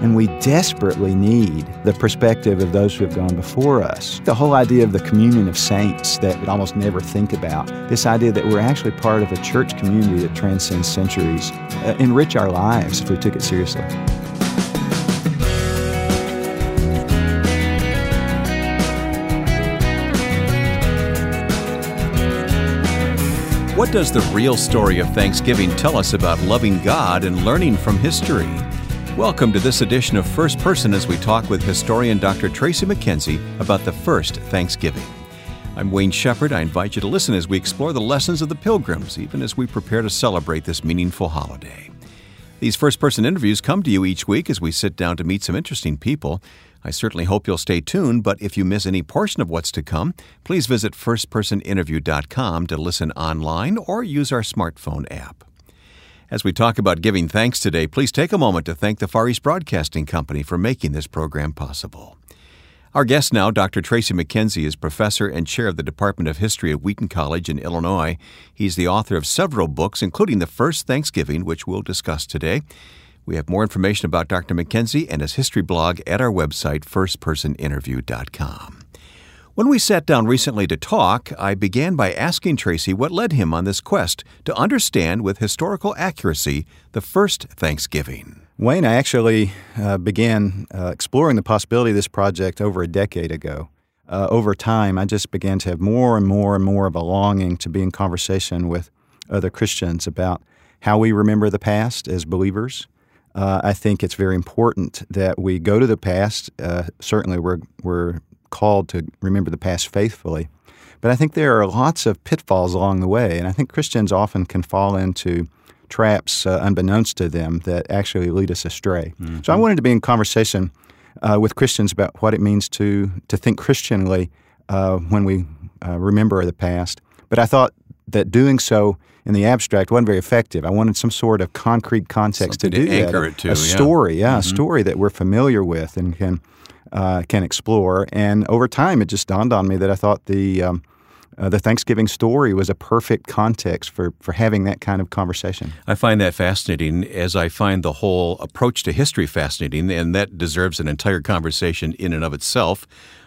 And we desperately need the perspective of those who have gone before us. The whole idea of the communion of saints that we almost never think about, this idea that we're actually part of a church community that transcends centuries, uh, enrich our lives if we took it seriously. What does the real story of Thanksgiving tell us about loving God and learning from history? Welcome to this edition of First Person as we talk with historian Dr. Tracy McKenzie about the first Thanksgiving. I'm Wayne Shepherd. I invite you to listen as we explore the lessons of the pilgrims, even as we prepare to celebrate this meaningful holiday. These first person interviews come to you each week as we sit down to meet some interesting people. I certainly hope you'll stay tuned, but if you miss any portion of what's to come, please visit firstpersoninterview.com to listen online or use our smartphone app. As we talk about giving thanks today, please take a moment to thank the Far East Broadcasting Company for making this program possible. Our guest now, Dr. Tracy McKenzie, is professor and chair of the Department of History at Wheaton College in Illinois. He's the author of several books, including The First Thanksgiving, which we'll discuss today. We have more information about Dr. McKenzie and his history blog at our website, firstpersoninterview.com. When we sat down recently to talk, I began by asking Tracy what led him on this quest to understand with historical accuracy the first Thanksgiving. Wayne, I actually uh, began uh, exploring the possibility of this project over a decade ago. Uh, over time, I just began to have more and more and more of a longing to be in conversation with other Christians about how we remember the past as believers, uh, I think it's very important that we go to the past. Uh, certainly, we're, we're called to remember the past faithfully. But I think there are lots of pitfalls along the way, and I think Christians often can fall into traps uh, unbeknownst to them that actually lead us astray. Mm-hmm. So I wanted to be in conversation uh, with Christians about what it means to, to think Christianly uh, when we uh, remember the past. But I thought that doing so in the abstract wasn't very effective. I wanted some sort of concrete context Something to do to anchor that. it to, a yeah. story, yeah, Mhm. a story that we're familiar with and can uh, can explore. And over time, it just dawned on me that I thought the um, uh, the Thanksgiving story was a perfect context for for having that kind of conversation. I find that fascinating, as I find the whole approach to history fascinating, and that deserves an entire conversation in and of itself.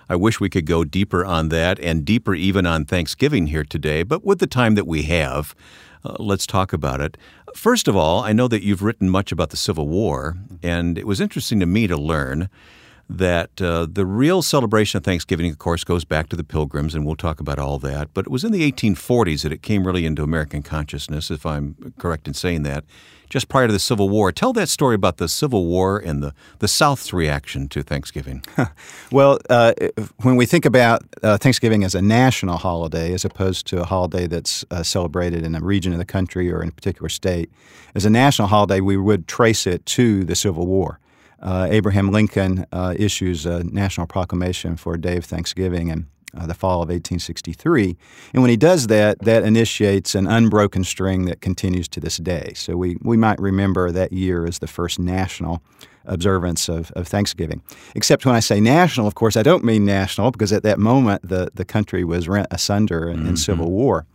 I wish we could go deeper on that and deeper even on Thanksgiving here today, but with the time that we have, uh, let's talk about it. First of all, I know that you've written much about the Civil War, and it was interesting to me to learn that uh, the real celebration of Thanksgiving, of course, goes back to the Pilgrims, and we'll talk about all that. But it was in the 1840s that it came really into American consciousness, if I'm correct in saying that, just prior to the Civil War. Tell that story about the Civil War and the, the South's reaction to Thanksgiving. Well, uh, when we think about uh, Thanksgiving as a national holiday, as opposed to a holiday that's uh, celebrated in a region of the country or in a particular state, as a national holiday, we would trace it to the Civil War. Uh, Abraham Lincoln uh, issues a national proclamation for a day of Thanksgiving in uh, the fall of 1863. And when he does that, that initiates an unbroken string that continues to this day. So we, we might remember that year as the first national observance of, of Thanksgiving. Except when I say national, of course, I don't mean national because at that moment the, the country was rent asunder in, in civil war.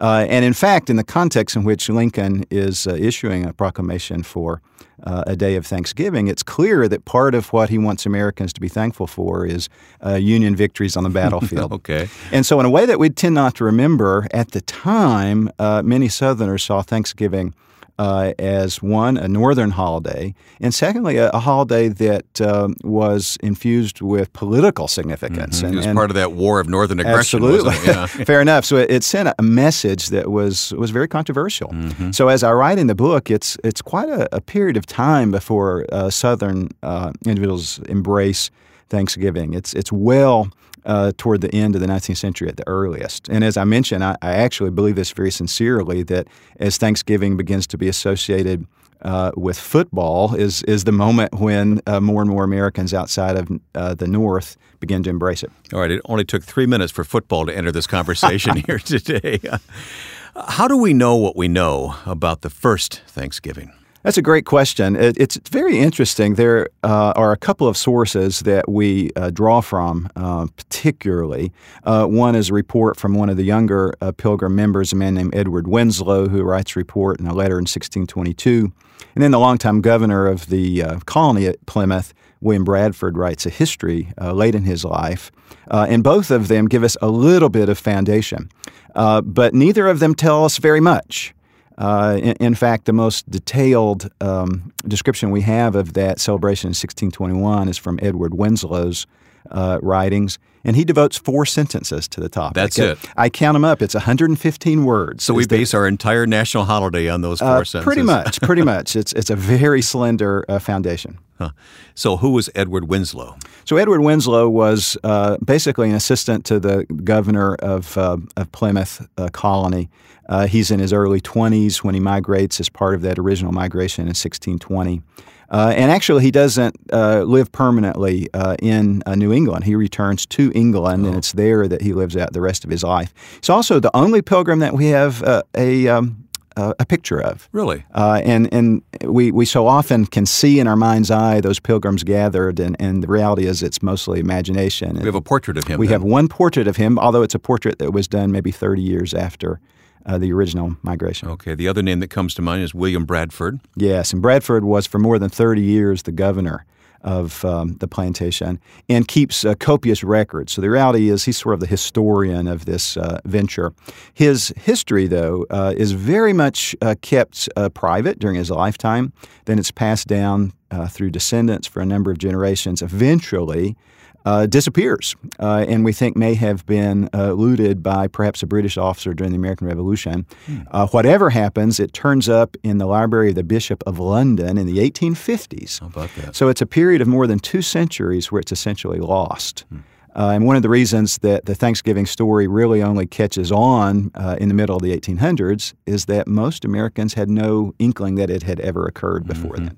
Uh, and in fact, in the context in which Lincoln is uh, issuing a proclamation for uh, a day of Thanksgiving, it's clear that part of what he wants Americans to be thankful for is uh, Union victories on the battlefield. okay. And so, in a way that we tend not to remember, at the time, uh, many Southerners saw Thanksgiving uh, as one, a northern holiday, and secondly, a, a holiday that um, was infused with political significance. it And, was and- part of that war of northern aggression, Absolutely, it? Yeah. fair enough. So it, it sent a message that was was very controversial. Mm-hmm. So as I write in the book, it's it's quite a, a period of time before uh, Southern uh, individuals embrace Thanksgiving. It's it's well uh, toward the end of the 19th century at the earliest. And as I mentioned, I, I actually believe this very sincerely that as Thanksgiving begins to be associated uh, with football is is the moment when uh, more and more Americans outside of uh, the North begin to embrace it. All right, it only took three minutes for football to enter this conversation here today. How do we know what we know about the first Thanksgiving? That's a great question. It, it's very interesting. There uh, are a couple of sources that we uh, draw from, uh, particularly. Uh, one is a report from one of the younger uh, Pilgrim members, a man named Edward Winslow, who writes a report in a letter in 1622. And then the longtime governor of the uh, colony at Plymouth, William Bradford, writes a history late in his life. and both of them give us a little bit of foundation. but neither of them tell us very much. Uh, in, in, fact, the most detailed um, description we have of that celebration in 1621 is from Edward Winslow's uh, writings, and he devotes four sentences to the topic. That's it. I count them up. It's 115 words. So we base the, our entire national holiday on those four uh, sentences. Pretty much. Pretty much. It's it's a very slender uh, foundation. Huh. So, who was Edward Winslow? So, Edward Winslow was uh, basically an assistant to the governor of, uh, of Plymouth uh, Colony. Uh, he's in his early 20s when he migrates as part of that original migration in 1620. Uh, and actually, he doesn't uh, live permanently in New England. He returns to England, oh. and it's there that he lives out the rest of his life. He's also the only pilgrim that we have a um, uh, a picture of. Really? Uh, and and we, we so often can see in our mind's eye those pilgrims gathered, and, and the reality is it's mostly imagination. We have a portrait of him. We then. have one portrait of him, although it's a portrait that was done maybe 30 years after uh, the original migration. Okay. The other name that comes to mind is William Bradford. Yes, and Bradford was for more than 30 years the governor of um, the plantation and keeps copious records. So the reality is he's sort of the historian of this uh, venture. His history, though, uh, is very much uh, kept uh, private during his lifetime. Then it's passed down uh, through descendants for a number of generations. Eventually, uh, disappears, uh, and we think may have been uh, looted by perhaps a British officer during the American Revolution. Hmm. Uh, whatever happens, it turns up in the library of the Bishop of London in the 1850s. How about that? So it's a period of more than two centuries where it's essentially lost. Hmm. Uh, and one of the reasons that the Thanksgiving story really only catches on uh, in the middle of the 1800s is that most Americans had no inkling that it had ever occurred before mm-hmm. then.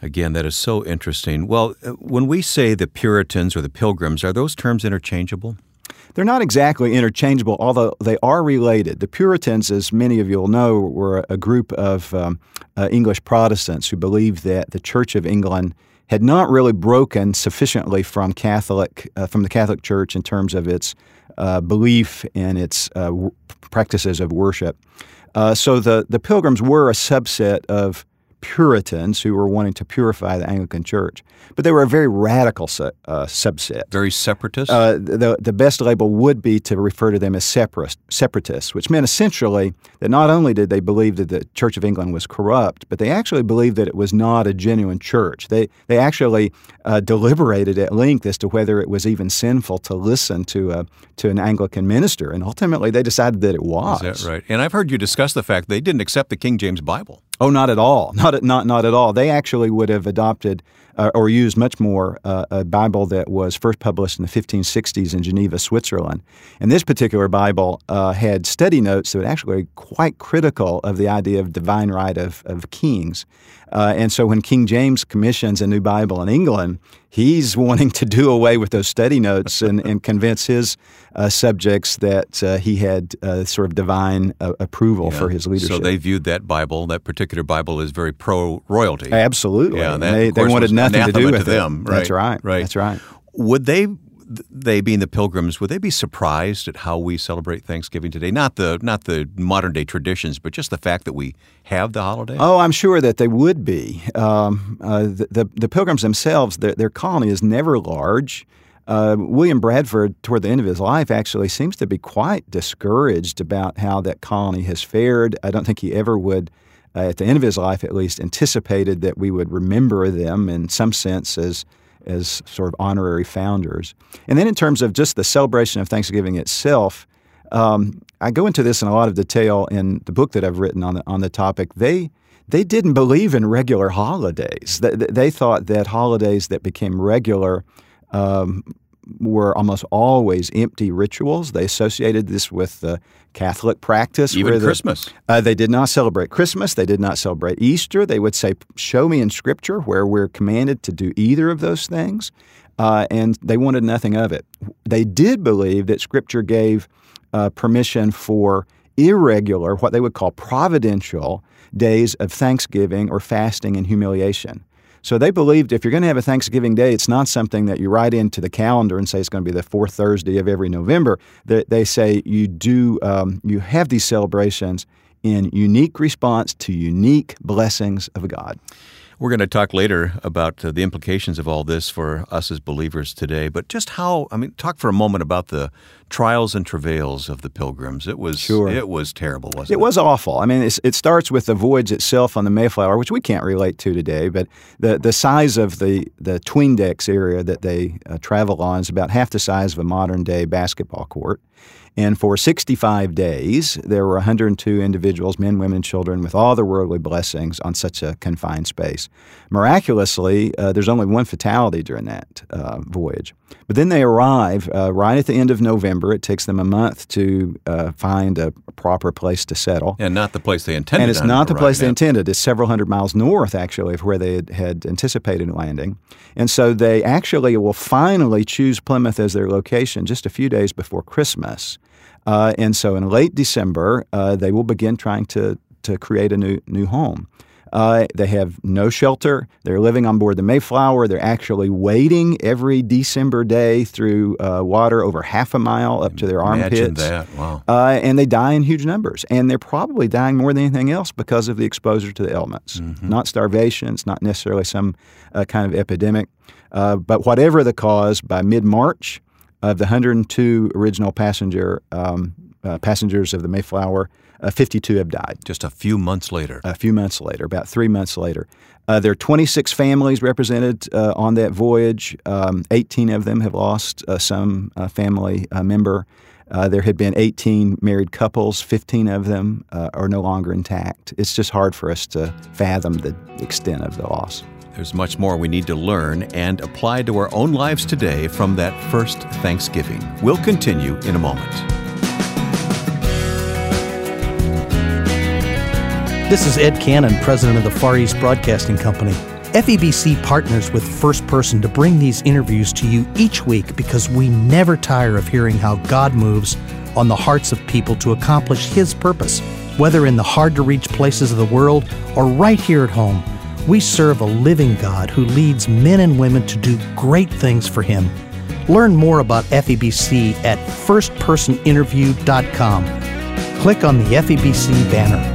Again, that is so interesting. Well, uh, when we say the Puritans or the Pilgrims, are those terms interchangeable? They're not exactly interchangeable, although they are related. The Puritans, as many of you will know, were a group of um, uh, English Protestants who believed that the Church of England had not really broken sufficiently from Catholic uh, from the Catholic Church in terms of its uh, belief and its uh, w- practices of worship. Uh, so the the Pilgrims were a subset of Puritans who were wanting to purify the Anglican Church, but they were a very radical su- uh, subset. Very separatist. Uh, the the best label would be to refer to them as separatist, separatists, which meant essentially that not only did they believe that the Church of England was corrupt, but they actually believed that it was not a genuine church. They they actually uh, deliberated at length as to whether it was even sinful to listen to a to an Anglican minister, and ultimately they decided that it was. Is that right? And I've heard you discuss the fact they didn't accept the King James Bible. Oh, not at all. Not not not at all. They actually would have adopted uh, or used much more uh, a Bible that was first published in the 1560s in Geneva, Switzerland. And this particular Bible uh, had study notes that were actually quite critical of the idea of divine right of, of kings. Uh, and so when King James commissions a new Bible in England, he's wanting to do away with those study notes and, and convince his uh, subjects that uh, he had uh, sort of divine uh, approval yeah. for his leadership. So they viewed that Bible, that particular Bible, as very pro royalty. Absolutely. Yeah, that, they, they wanted nothing to do with to them. Right. That's right. Right. That's right. Would they they being the pilgrims, would they be surprised at how we celebrate Thanksgiving today? Not the not the modern day traditions, but just the fact that we have the holiday. Oh, I'm sure that they would be. Um, uh, the, the, the pilgrims themselves, their, their colony is never large. Uh, William Bradford, toward the end of his life, actually seems to be quite discouraged about how that colony has fared. I don't think he ever would. Uh, at the end of his life, at least, anticipated that we would remember them in some sense as as sort of honorary founders. And then in terms of just the celebration of Thanksgiving itself, um, I go into this in a lot of detail in the book that I've written on the on the topic. They they didn't believe in regular holidays. They, they thought that holidays that became regular um, were almost always empty rituals. They associated this with the Catholic practice. Even Christmas. uh, they did not celebrate Christmas. They did not celebrate Easter. They would say, Show me in Scripture where we're commanded to do either of those things. Uh, and they wanted nothing of it. They did believe that Scripture gave uh, permission for irregular, what they would call providential days of thanksgiving or fasting and humiliation. So they believed if you're going to have a Thanksgiving Day, it's not something that you write into the calendar and say it's going to be the fourth Thursday of every November. They, they say you do um, you have these celebrations in unique response to unique blessings of God. We're going to talk later about uh, the implications of all this for us as believers today, but just how, I mean, talk for a moment about the trials and travails of the pilgrims. It was sure. it was terrible, wasn't it? It was awful. I mean, it starts with the voyage itself on the Mayflower, which we can't relate to today, but the, the size of the, the tween decks area that they uh, travel on is about half the size of a modern day basketball court. And for 65 days, there were 102 individuals, men, women, and children, with all the worldly blessings on such a confined space. Miraculously, uh, there's only one fatality during that uh, voyage. But then they arrive uh, right at the end of November. It takes them a month to uh, find a, proper place to settle. And not the place they intended. And it's not the place they intended. It's several hundred miles north, actually, of where they had, had anticipated landing. And so they actually will finally choose Plymouth as their location just a few days before Christmas. Uh, and so in late December, uh, they will begin trying to, to create a new, new home. Uh, they have no shelter. They're living on board the Mayflower. They're actually wading every December day through uh, water over half a mile up to their armpits. Imagine that! Wow. Uh, and they die in huge numbers. And they're probably dying more than anything else because of the exposure to the elements. Mm-hmm. Not starvation. It's not necessarily some uh, kind of epidemic. Uh, but whatever the cause, by mid March, of the 102 original passenger um, uh, passengers of the Mayflower, uh, 52 have died. Just a few months later. A few months later, about three months later. Uh, there are 26 families represented uh, on that voyage. Um, 18 of them have lost uh, some uh, family member. there had been 18 married couples. 15 of them are no longer intact. It's just hard for us to fathom the extent of the loss. There's much more we need to learn and apply to our own lives today from that first Thanksgiving. We'll continue in a moment. This is Ed Cannon, president of the Far East Broadcasting Company. FEBC partners with First Person to bring these interviews to you each week because we never tire of hearing how God moves on the hearts of people to accomplish His purpose, whether in the hard to reach places of the world or right here at home. We serve a living God who leads men and women to do great things for Him. Learn more about FEBC at firstpersoninterview.com. Click on the FEBC banner.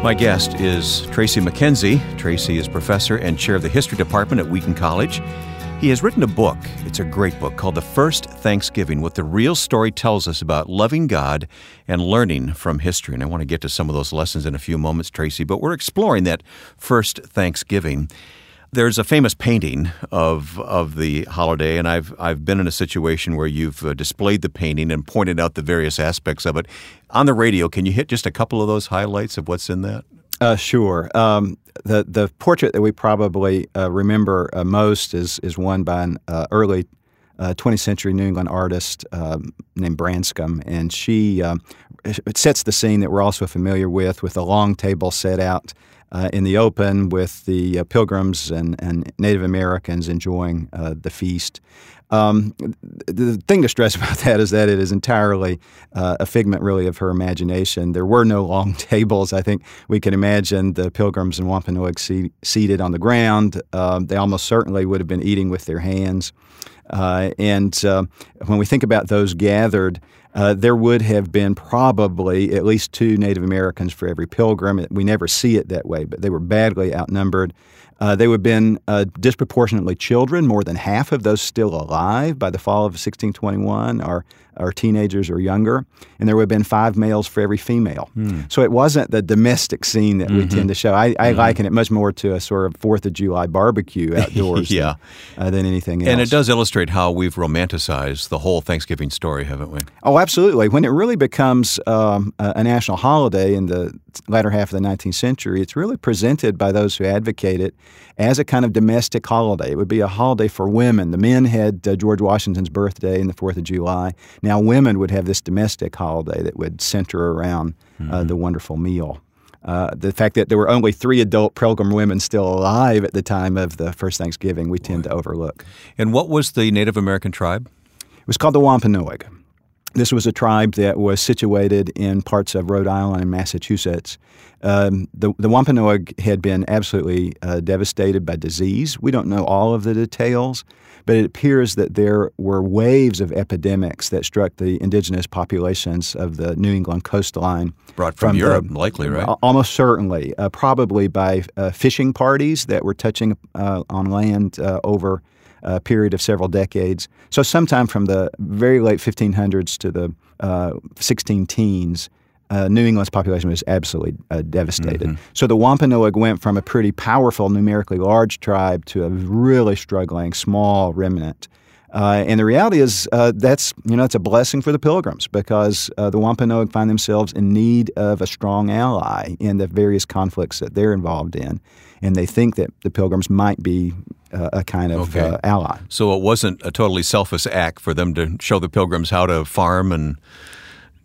My guest is Tracy McKenzie. Tracy is professor and chair of the history department at Wheaton College. He has written a book. It's a great book called The First Thanksgiving, what the real story tells us about loving God and learning from history. And I want to get to some of those lessons in a few moments, Tracy, but we're exploring that first Thanksgiving. There's a famous painting of of the holiday, and I've I've been in a situation where you've uh, displayed the painting and pointed out the various aspects of it. On the radio, can you hit just a couple of those highlights of what's in that? Uh, sure. Um, the the portrait that we probably uh, remember uh, most is is one by an uh, early 20th uh, century New England artist um, named Brownscombe, and she um, it sets the scene that we're also familiar with, with a long table set out uh, in the open with the pilgrims and, and Native Americans enjoying the feast. Um, the thing to stress about that is that it is entirely uh, a figment, really, of her imagination. There were no long tables. I think we can imagine the pilgrims and Wampanoag se- seated on the ground. Um, they almost certainly would have been eating with their hands. Uh, and uh, when we think about those gathered, uh, there would have been probably at least two Native Americans for every pilgrim. We never see it that way, but they were badly outnumbered. Uh, they would have been uh, disproportionately children, more than half of those still alive by the fall of 1621 are, are teenagers or younger. And there would have been five males for every female. Mm. So it wasn't the domestic scene that mm-hmm. we tend to show. I, I mm-hmm. liken it much more to a sort of Fourth of July barbecue outdoors yeah. than, uh, than anything else. And it does illustrate how we've romanticized the whole Thanksgiving story, haven't we? Oh, absolutely. When it really becomes um, a, a national holiday in the latter half of the 19th century, it's really presented by those who advocate it as a kind of domestic holiday. It would be a holiday for women. The men had uh, George Washington's birthday and the 4th of July. Now, women would have this domestic holiday that would center around uh, mm-hmm. the wonderful meal. Uh, the fact that there were only three adult pilgrim women still alive at the time of the first Thanksgiving, we tend to overlook. And what was the Native American tribe? It was called the Wampanoag. This was a tribe that was situated in parts of Rhode Island and Massachusetts. Um, the, the Wampanoag had been absolutely uh, devastated by disease. We don't know all of the details, but it appears that there were waves of epidemics that struck the indigenous populations of the New England coastline. Brought from, from Europe, the, likely, right? Almost certainly. Uh, probably by uh, fishing parties that were touching uh, on land uh, over a period of several decades. So, sometime from the very late 1500s to the uh, 16 teens, uh, New England's population was absolutely uh, devastated. Mm-hmm. So the Wampanoag went from a pretty powerful, numerically large tribe to a really struggling small remnant. Uh, and the reality is uh, that's you know it's a blessing for the Pilgrims because uh, the Wampanoag find themselves in need of a strong ally in the various conflicts that they're involved in, and they think that the Pilgrims might be uh, a kind of okay. Uh, ally. So it wasn't a totally selfish act for them to show the Pilgrims how to farm and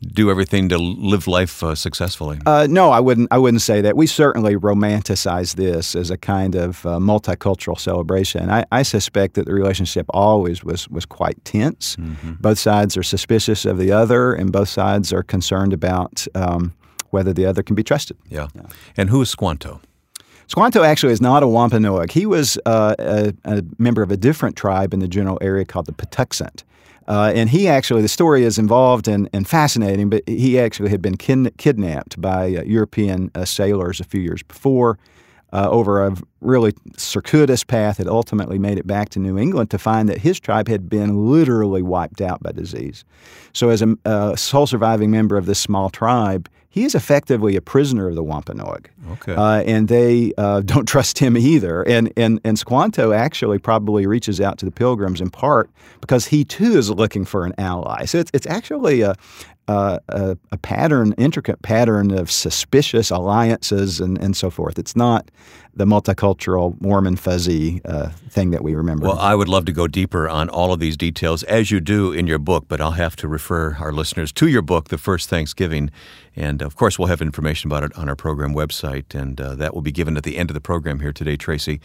do everything to live life uh, successfully. Uh, no, I wouldn't. I wouldn't say that. We certainly romanticize this as a kind of uh, multicultural celebration. I, I, suspect that the relationship always was was quite tense. Mm-hmm. Both sides are suspicious of the other, and both sides are concerned about um, whether the other can be trusted. Yeah. yeah. And who is Squanto? Squanto actually is not a Wampanoag. He was uh, a, a, member of a different tribe in the general area called the Patuxet. Uh, and he actually, the story is involved and, and fascinating, but he actually had been kin- kidnapped by uh, European uh, sailors a few years before uh, over a really circuitous path that ultimately made it back to New England to find that his tribe had been literally wiped out by disease. So, as a, a sole surviving member of this small tribe, he is effectively a prisoner of the Wampanoag. Okay. Uh, and they uh, don't trust him either. And, and, and Squanto actually probably reaches out to the Pilgrims in part because he too is looking for an ally. So it's, it's actually a, a, a, pattern, intricate pattern of suspicious alliances and, and so forth. It's not the multicultural, warm and fuzzy uh, thing that we remember. Well, I would love to go deeper on all of these details as you do in your book, but I'll have to refer our listeners to your book, The First Thanksgiving. And of course, we'll have information about it on our program website, and uh, that will be given at the end of the program here today, Tracy.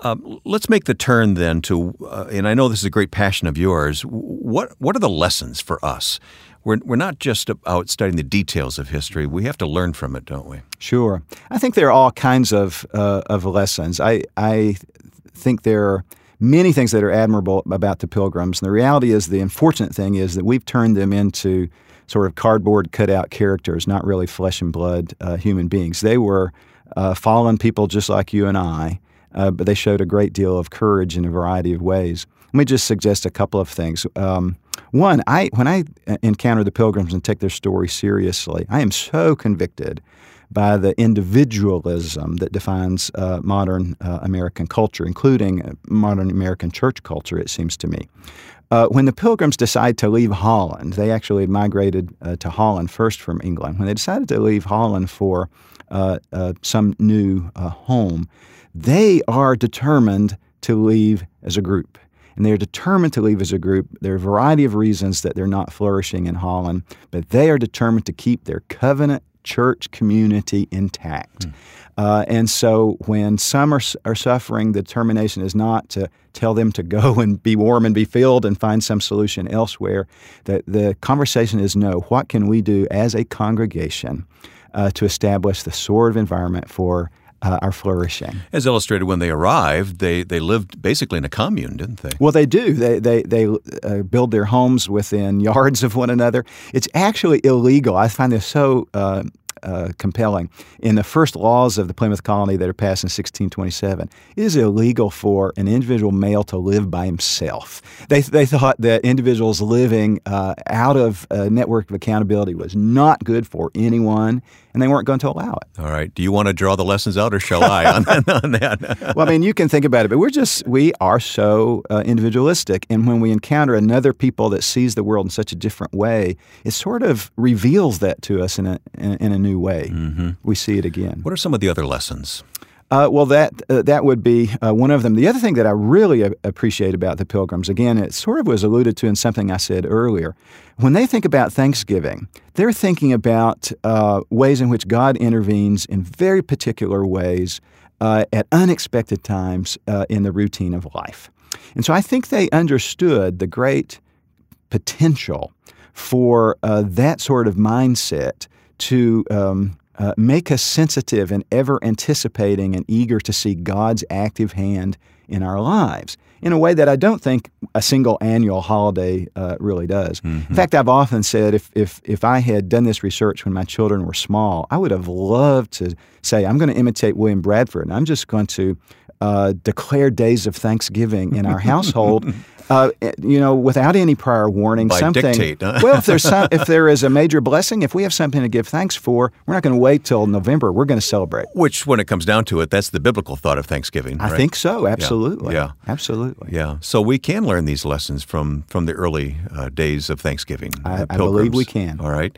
Um, let's make the turn then to, uh, and I know this is a great passion of yours. What what are the lessons for us we're, we're not just out studying the details of history. We have to learn from it, don't we? Sure. I think there are all kinds of, uh, of lessons. I, I think there are many things that are admirable about the pilgrims. And the reality is, the unfortunate thing is that we've turned them into sort of cardboard cutout characters, not really flesh and blood uh, human beings. They were uh, fallen people just like you and I, uh, but they showed a great deal of courage in a variety of ways. Let me just suggest a couple of things. Um, one, I when I uh, encounter the pilgrims and take their story seriously, I am so convicted by the individualism that defines uh, modern uh, American culture, including uh, modern American church culture, it seems to me. Uh, when the pilgrims decide to leave Holland, they actually migrated uh, to Holland first from England. When they decided to leave Holland for some new home, they are determined to leave as a group and they're determined to leave as a group. There are a variety of reasons that they're not flourishing in Holland, but they are determined to keep their covenant church community intact. Mm. Uh, and so when some are, are suffering, the determination is not to tell them to go and be warm and be filled and find some solution elsewhere. The, the conversation is no, what can we do as a congregation uh, to establish the sort of environment for uh, are flourishing. As illustrated when they arrived, they, they lived basically in a commune, didn't they? Well, they do. They, they, they uh, build their homes within yards of one another. It's actually illegal. I find this so uh, uh, compelling. In the first laws of the Plymouth Colony that are passed in 1627, it is illegal for an individual male to live by himself. They, they thought that individuals living uh, out of a network of accountability was not good for anyone, and they weren't going to allow it. All right. Do you want to draw the lessons out, or shall I on, on that? well, I mean, you can think about it, but we're just we are so uh, individualistic, and when we encounter another people that sees the world in such a different way, it sort of reveals that to us in a in, in a new way. Mm-hmm. We see it again. What are some of the other lessons? Uh, well, that uh, that would be uh, one of them. The other thing that I really a- appreciate about the Pilgrims, again, it sort of was alluded to in something I said earlier. When they think about Thanksgiving, they're thinking about uh, ways in which God intervenes in very particular ways uh, at unexpected times uh, in the routine of life. And so I think they understood the great potential for uh, that sort of mindset to um, uh, make us sensitive and ever anticipating and eager to see God's active hand in our lives in a way that I don't think a single annual holiday uh, really does. Mm-hmm. In fact, I've often said if, if, if I had done this research when my children were small, I would have loved to say, I'm going to imitate William Bradford and I'm just going to uh, declare days of Thanksgiving in our household uh, you know, without any prior warning, By something. Dictate, huh? well, if there's some, if there is a major blessing, if we have something to give thanks for, we're not going to wait till November. We're going to celebrate. Which, when it comes down to it, that's the biblical thought of Thanksgiving. I right? think so. Absolutely. Yeah. Absolutely. Yeah. So we can learn these lessons from from the early uh, days of Thanksgiving. I, uh, I believe we can. All right,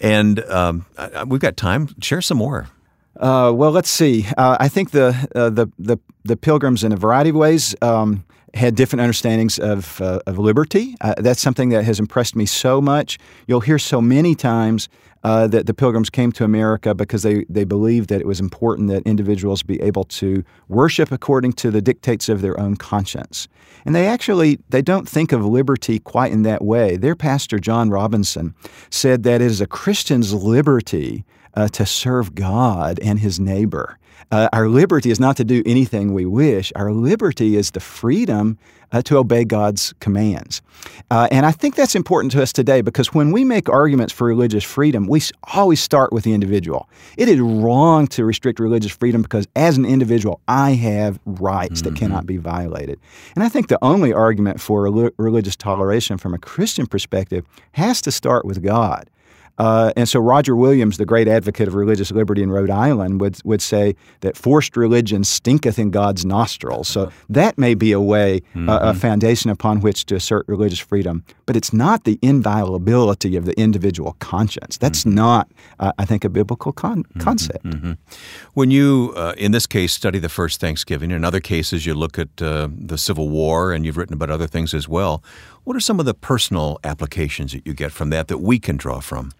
and um, we've got time. Share some more. Uh, well, let's see. Uh, I think the, uh, the the the pilgrims in a variety of ways um, had different understandings of, uh, of liberty. Uh, that's something that has impressed me so much. You'll hear so many times uh, that the pilgrims came to America because they, they believed that it was important that individuals be able to worship according to the dictates of their own conscience. And they actually they don't think of liberty quite in that way. Their pastor John Robinson said that it is a Christian's liberty uh, to serve God and his neighbor. Uh, our liberty is not to do anything we wish. Our liberty is the freedom uh, to obey God's commands. Uh, and I think that's important to us today because when we make arguments for religious freedom, we always start with the individual. It is wrong to restrict religious freedom because as an individual, I have rights mm-hmm. that cannot be violated. And I think the only argument for religious toleration from a Christian perspective has to start with God. Uh, and so Roger Williams, the great advocate of religious liberty in Rhode Island, would, would say that forced religion stinketh in God's nostrils. So that may be a way, mm-hmm. uh, a foundation upon which to assert religious freedom. But it's not the inviolability of the individual conscience. That's mm-hmm. not, uh, I think, a biblical con- mm-hmm. concept. Mm-hmm. When you, uh, in this case, study the first Thanksgiving, in other cases, you look at uh, the Civil War and you've written about other things as well. What are some of the personal applications that you get from that that we can draw from?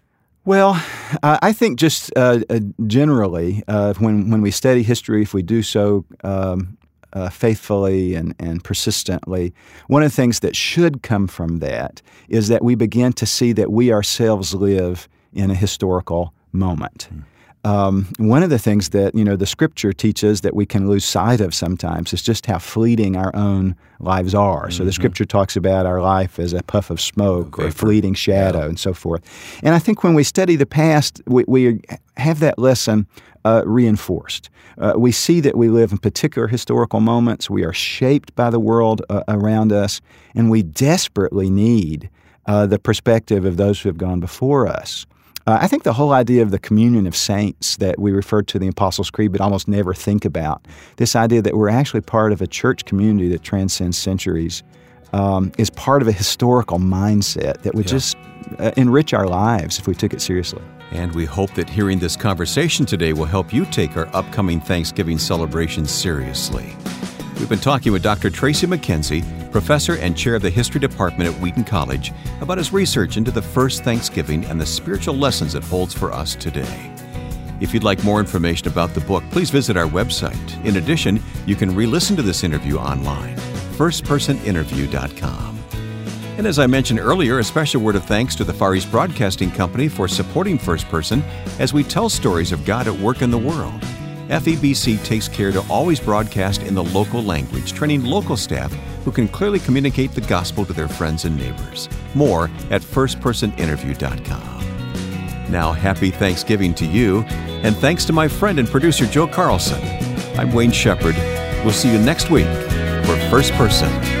Well, I think just uh, uh, generally, uh, when when we study history, if we do so um, uh, faithfully and, and persistently, one of the things that should come from that is that we begin to see that we ourselves live in a historical moment. Mm. Um, one of the things that you know the Scripture teaches that we can lose sight of sometimes is just how fleeting our own lives are. Mm-hmm. So the mm-hmm. Scripture talks about our life as a puff of smoke or a fleeting shadow yeah. and so forth. And I think when we study the past, we, we have that lesson uh, reinforced. Uh, we see that we live in particular historical moments. We are shaped by the world uh, around us, and we desperately need uh, the perspective of those who have gone before us. Uh, I think the whole idea of the communion of saints that we refer to the Apostles' Creed but almost never think about, this idea that we're actually part of a church community that transcends centuries, um, is part of a historical mindset that would yeah. just uh, enrich our lives if we took it seriously. And we hope that hearing this conversation today will help you take our upcoming Thanksgiving celebration seriously. We've been talking with Dr. Tracy McKenzie, professor and chair of the History Department at Wheaton College, about his research into the first Thanksgiving and the spiritual lessons it holds for us today. If you'd like more information about the book, please visit our website. In addition, you can re listen to this interview online, firstpersoninterview.com. And as I mentioned earlier, a special word of thanks to the Far East Broadcasting Company for supporting First Person as we tell stories of God at work in the world. FEBC takes care to always broadcast in the local language, training local staff who can clearly communicate the gospel to their friends and neighbors. More at firstpersoninterview.com. Now, happy Thanksgiving to you, and thanks to my friend and producer Joe Carlson. I'm Wayne Shepherd. We'll see you next week for First Person.